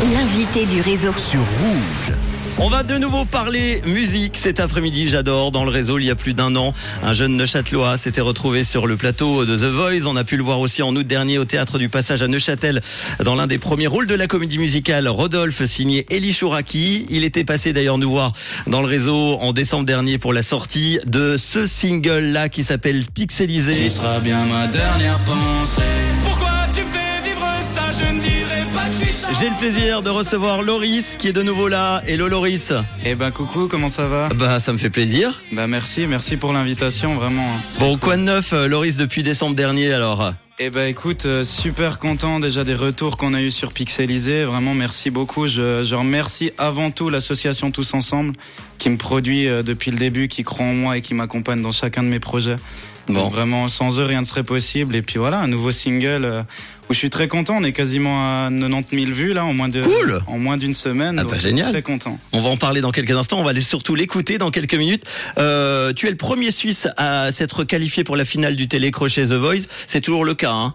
L'invité du réseau. sur Rouge. On va de nouveau parler musique cet après-midi. J'adore. Dans le réseau, il y a plus d'un an, un jeune Neuchâtelois s'était retrouvé sur le plateau de The Voice. On a pu le voir aussi en août dernier au théâtre du Passage à Neuchâtel dans l'un des premiers rôles de la comédie musicale Rodolphe signé Elie Chouraki. Il était passé d'ailleurs nous voir dans le réseau en décembre dernier pour la sortie de ce single-là qui s'appelle Pixelisé. Tu seras bien ma dernière pensée. Pourquoi tu me fais vivre ça Je ne J'ai le plaisir de recevoir Loris qui est de nouveau là. Hello Loris. Eh ben coucou, comment ça va? Bah ça me fait plaisir. Bah merci, merci pour l'invitation, vraiment. Bon, quoi de neuf euh, Loris depuis décembre dernier alors? Eh ben écoute, euh, super content déjà des retours qu'on a eu sur Pixelisé. Vraiment merci beaucoup. Je, je remercie avant tout l'association Tous Ensemble qui me produit euh, depuis le début, qui croit en moi et qui m'accompagne dans chacun de mes projets. Bon. Donc vraiment sans eux rien ne serait possible. Et puis voilà, un nouveau single euh, où je suis très content. On est quasiment à 90 000 vues là en moins de Cool. en moins d'une semaine. Ah bah, génial. Très content. On va en parler dans quelques instants. On va aller surtout l'écouter dans quelques minutes. Euh, tu es le premier Suisse à s'être qualifié pour la finale du télécrochet The Voice. C'est toujours le cas. Hein?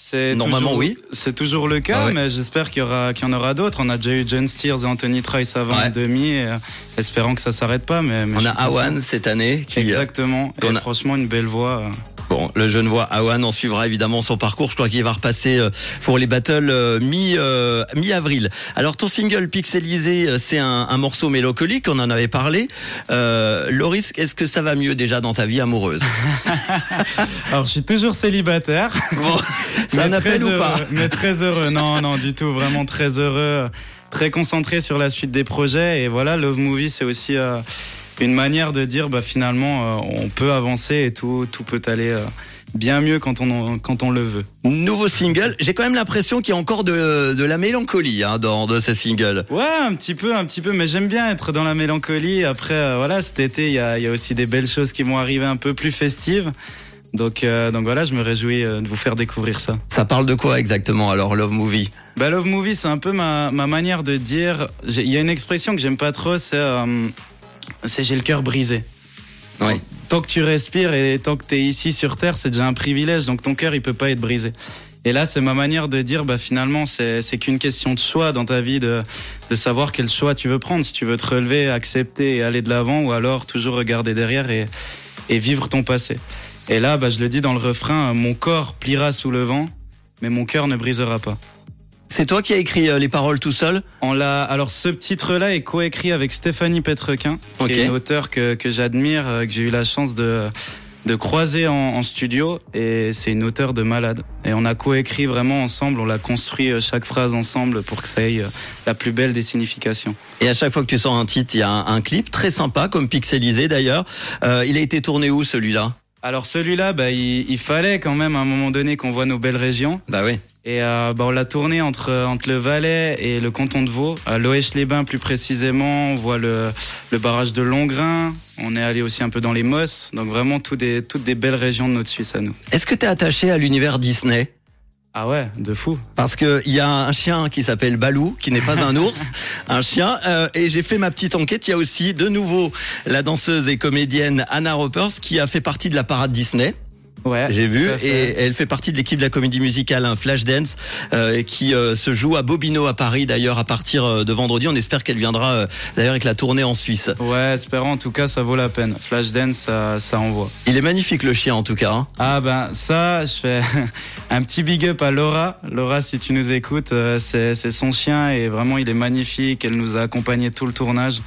C'est Normalement, toujours- oui. C'est toujours le cas, Ah ouais. mais j'espère qu'il y aura qu'il y en aura d'autres. On a déjà eu John Steers et Anthony Trice avant Ouais. et demi, et, euh, espérant que ça s'arrête pas. Mais, mais On a. Awan cette année. Qui, Exactement. qu'on Et a- franchement, une belle voix. euh. Bon, le jeune voix Awan, on suivra évidemment son parcours. Je crois qu'il va repasser euh, pour les battles euh, mi euh, mi avril. Alors ton single Pixelisé, euh, c'est un, un morceau mélancolique. On en avait parlé. Euh, Loris, est-ce que ça va mieux déjà dans ta vie amoureuse Alors, je suis toujours célibataire. Bon, c'est un appel ou heureux, pas Mais très heureux. Non, non, du tout. Vraiment très heureux. Très concentré sur la suite des projets. Et voilà, Love Movie, c'est aussi euh, une manière de dire, bah, finalement, euh, on peut avancer et tout, tout peut aller euh, bien mieux quand on, quand on le veut. Nouveau single. J'ai quand même l'impression qu'il y a encore de, de la mélancolie hein, dans de ce single. Ouais, un petit peu, un petit peu, mais j'aime bien être dans la mélancolie. Après, euh, voilà, cet été, il y a, il y a aussi des belles choses qui vont arriver un peu plus festives. Donc, euh, donc voilà, je me réjouis de vous faire découvrir ça. Ça parle de quoi exactement alors Love Movie? Bah, Love Movie, c'est un peu ma, ma manière de dire. Il y a une expression que j'aime pas trop, c'est euh, c'est j'ai le cœur brisé. Oui. Tant que tu respires et tant que tu es ici sur Terre, c'est déjà un privilège, donc ton cœur, il peut pas être brisé. Et là, c'est ma manière de dire, bah, finalement, c'est c'est qu'une question de choix dans ta vie, de, de savoir quel choix tu veux prendre, si tu veux te relever, accepter et aller de l'avant, ou alors toujours regarder derrière et, et vivre ton passé. Et là, bah, je le dis dans le refrain, mon corps pliera sous le vent, mais mon cœur ne brisera pas. C'est toi qui as écrit euh, les paroles tout seul On l'a. Alors ce titre-là est coécrit avec Stéphanie Petrequin, Ok. qui est une auteure que, que j'admire, euh, que j'ai eu la chance de de croiser en, en studio, et c'est une auteure de malade. Et on a coécrit vraiment ensemble, on l'a construit euh, chaque phrase ensemble pour que ça ait la plus belle des significations. Et à chaque fois que tu sors un titre, il y a un, un clip très sympa, comme pixelisé d'ailleurs. Euh, il a été tourné où celui-là? Alors celui-là, bah, il, il fallait quand même à un moment donné qu'on voit nos belles régions. Bah oui. Et euh, bah, on l'a tourné entre, entre le Valais et le canton de Vaud. À Loèche-les-Bains plus précisément, on voit le, le barrage de Longrain. On est allé aussi un peu dans les Mosses. Donc vraiment tout des, toutes des belles régions de notre Suisse à nous. Est-ce que tu es attaché à l'univers Disney? Ah ouais, de fou. Parce que il y a un chien qui s'appelle Balou, qui n'est pas un ours, un chien. euh, et j'ai fait ma petite enquête. Il y a aussi de nouveau la danseuse et comédienne Anna Roppers qui a fait partie de la parade Disney. Ouais, J'ai vu et elle fait partie de l'équipe de la comédie musicale un Flashdance euh, qui euh, se joue à Bobino à Paris d'ailleurs à partir euh, de vendredi. On espère qu'elle viendra euh, d'ailleurs avec la tournée en Suisse. Ouais, espérons en tout cas ça vaut la peine. Flashdance, ça, ça envoie. Il est magnifique le chien en tout cas. hein. Ah ben ça, je fais un petit big up à Laura. Laura, si tu nous écoutes, euh, c'est c'est son chien et vraiment il est magnifique. Elle nous a accompagné tout le tournage.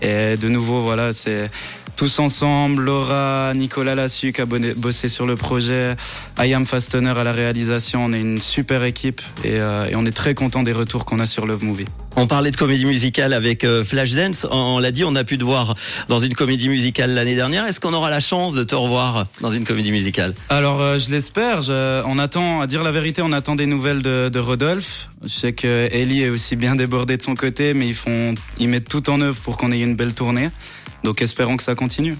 Et de nouveau, voilà, c'est tous ensemble. Laura, Nicolas Lassuc a bonné- bossé sur le projet. Ayam Fastener à la réalisation. On est une super équipe et, euh, et on est très content des retours qu'on a sur Love Movie. On parlait de comédie musicale avec euh, Flashdance. On, on l'a dit, on a pu te voir dans une comédie musicale l'année dernière. Est-ce qu'on aura la chance de te revoir dans une comédie musicale? Alors, euh, je l'espère. Je- On attend, à dire la vérité, on attend des nouvelles de, de Rodolphe. Je sais que Ellie est aussi bien débordée de son côté, mais ils font, ils mettent tout en œuvre pour qu'on ait une belle tournée. Donc, espérons que ça continue.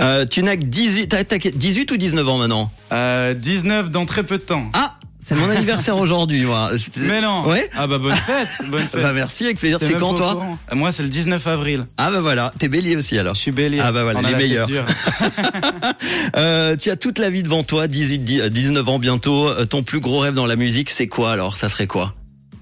euh, Tu n'as que 18, t'as- t'as que 18 ou 19 ans maintenant Euh, 19 dans très peu de temps. Ah, c'est mon anniversaire aujourd'hui, moi. Mais non. Ouais Ah bah bonne fête, bonne fête. Bah merci, avec plaisir. T'es C'est quand toi courant. Euh, Moi, c'est le 19 avril. Ah bah voilà, t'es bélier aussi alors. Je suis bélier. Ah bah voilà, On les meilleurs. Euh, tu as toute la vie devant toi, 18, 10, euh, 19 ans bientôt. Ton plus gros rêve dans la musique, c'est quoi alors? Ça serait quoi?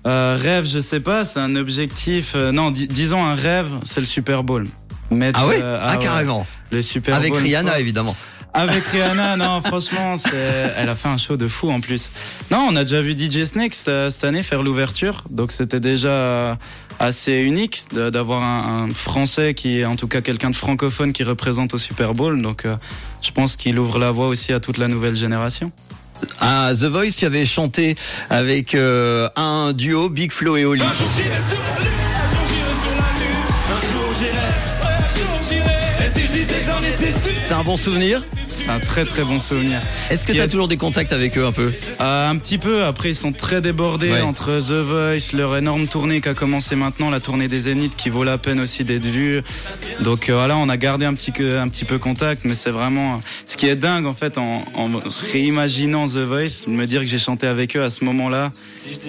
Euh, rêve, je sais pas, c'est un objectif. euh, non, dis- disons un rêve, c'est le Super Bowl. Mettre, Ah oui euh, Ah, ouais, carrément. Le Super Avec Bowl. Rihanna, fois. évidemment. Avec Rihanna, non, franchement, c'est, elle a fait un show de fou en plus. Non, on a déjà vu DJ Snake cette, cette année faire l'ouverture, donc c'était déjà assez unique d'avoir un, un Français qui est en tout cas quelqu'un de francophone qui représente au Super Bowl. Donc, euh, je pense qu'il ouvre la voie aussi à toute la nouvelle génération. À The Voice, tu avais chanté avec euh, un duo, Big Flo et Oli. C'est un bon souvenir C'est un très très bon souvenir. Est-ce que tu a- as toujours des contacts avec eux un peu? Euh, un petit peu, après ils sont très débordés Ouais. entre The Voice, leur énorme tournée qui a commencé maintenant, la tournée des Zéniths qui vaut la peine aussi d'être vue. Donc euh, voilà, on a gardé un petit, un petit peu contact, mais c'est vraiment ce qui est dingue en fait en, en réimaginant The Voice, me dire que j'ai chanté avec eux à ce moment-là.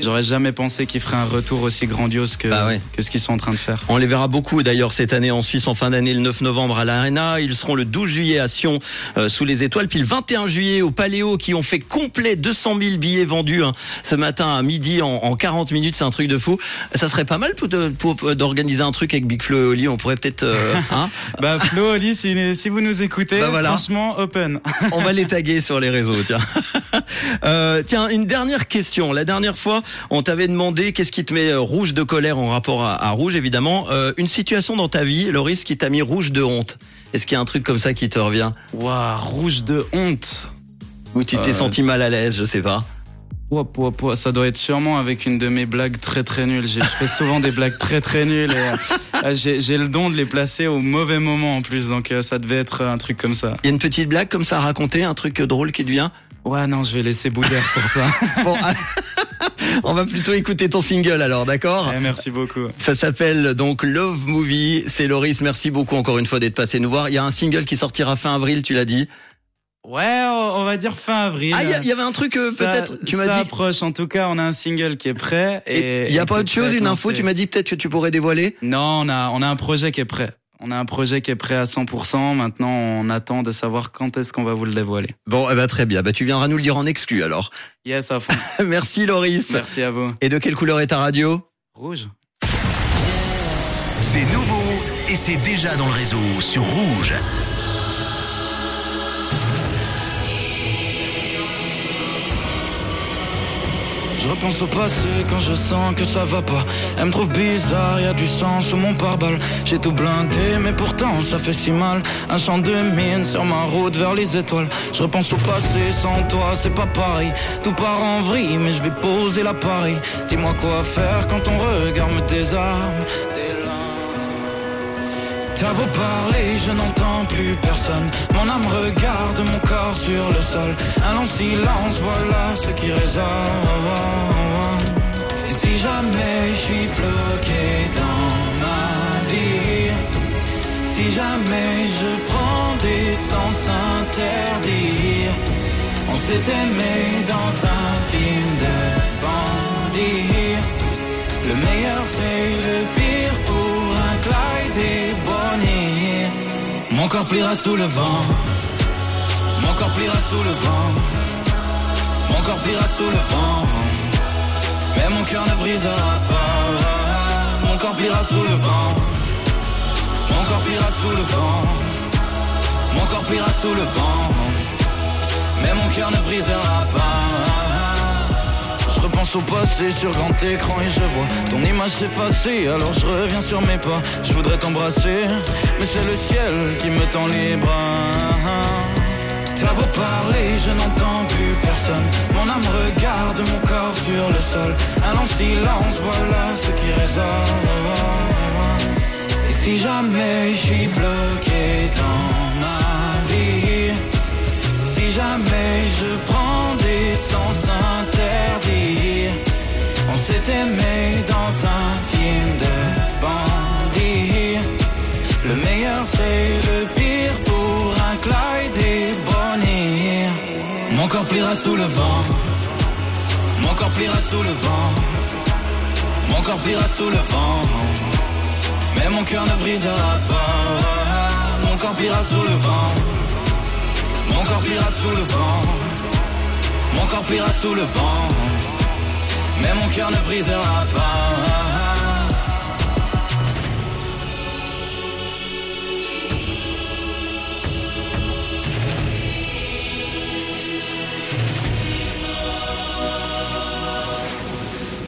J'aurais jamais pensé qu'ils feraient un retour aussi grandiose que, Bah ouais. que ce qu'ils sont en train de faire. On les verra beaucoup d'ailleurs cette année en Suisse en fin d'année le 9 novembre à l'Arena. Ils seront le 12 juillet à Sion euh, sous les étoiles, puis le 21 juillet au Paléo qui ont fait complet 200 000 billets vendus hein, ce matin à midi en, en 40 minutes. C'est un truc de fou. Ça serait pas mal pour, pour- pour d'organiser un truc avec Big Flo et Oli. On pourrait peut-être, euh, hein, Bah Flo, Oli, si, si vous nous écoutez, Bah voilà. franchement, open. on va les taguer sur les réseaux. Tiens, Euh, tiens, une dernière question. La dernière fois, on t'avait demandé qu'est-ce qui te met euh, rouge de colère en rapport à, à rouge, évidemment. Euh, une situation dans ta vie, Loris, qui t'a mis rouge de honte. Est-ce qu'il y a un truc comme ça qui te revient? Waouh, rouge de honte. Ou tu t'es Euh, senti mal à l'aise, je sais pas. Ça doit être sûrement avec une de mes blagues très très nulles. J'ai- Je fais souvent des blagues très très nulles et euh, j'ai le don de les placer au mauvais moment en plus. Donc ça devait être un truc comme ça. Il y a une petite blague comme ça à raconter, un truc drôle qui te vient? Ouais, non, je vais laisser Boudère pour ça. Bon, on va plutôt écouter ton single alors, d'accord Ouais, merci beaucoup. Ça s'appelle donc Love Movie. C'est Loris, merci beaucoup encore une fois d'être passé nous voir. Il y a un single qui sortira fin avril, tu l'as dit. Ouais, on va dire fin avril. Ah, il y avait un truc euh, Ça- peut-être, tu m'as ça dit. approche. En tout cas, on a un single qui est prêt. Et il y a pas autre chose, une info, tu m'as dit peut-être que tu pourrais dévoiler Non, on a, on a un projet qui est prêt. On a un projet qui est prêt à 100%. Maintenant, on attend de savoir quand est-ce qu'on va vous le dévoiler. Bon, eh ben, très bien. Bah, tu viendras nous le dire en exclu alors. Yes, à fond. Merci Loris. Merci à vous. Et de quelle couleur est ta radio? Rouge. C'est nouveau et c'est déjà dans le réseau sur Rouge. Je repense au passé quand je sens que ça va pas. Elle me trouve bizarre, y a du sang sous mon pare-balles. J'ai tout blindé, mais pourtant ça fait si mal. Un champ de mine sur ma route vers les étoiles. Je repense au passé, sans toi c'est pas pareil. Tout part en vrille, mais je vais poser l'appareil. Dis-moi quoi faire quand ton regard me désarme. T'as beau parler, je n'entends plus personne. Mon âme regarde mon corps sur le sol. Un long silence, voilà ce qui résonne. Et si jamais je suis bloqué dans ma vie, si jamais je prends des sens interdits, on s'est aimé dans un film de bandit. Le meilleur c'est le pire Mon corps pliera sous le vent. Mon corps pliera sous le vent. Mon corps pliera sous le vent. Mais mon cœur ne brisera pas. Mon corps pliera sous le vent. Mon corps pliera sous le vent. Mon corps pliera sous le vent. Mais mon cœur ne brisera pas. Je repense au passé sur grand écran et je vois ton image s'effacer. Alors je reviens sur mes pas. Je voudrais t'embrasser, mais c'est le ciel qui me tend les bras. T'as beau parler, je n'entends plus personne. Mon âme regarde mon corps sur le sol. Un long silence, voilà ce qui résonne. Et si jamais je suis bloqué dans ma vie, si jamais je prends pliera sous le vent. Mon corps pliera sous le vent. Mon corps pliera sous le vent. Mais mon cœur ne brisera pas. Mon corps pliera sous le vent. Mon corps pliera sous le vent. Mon corps pliera sous le vent. Mais mon cœur ne brisera pas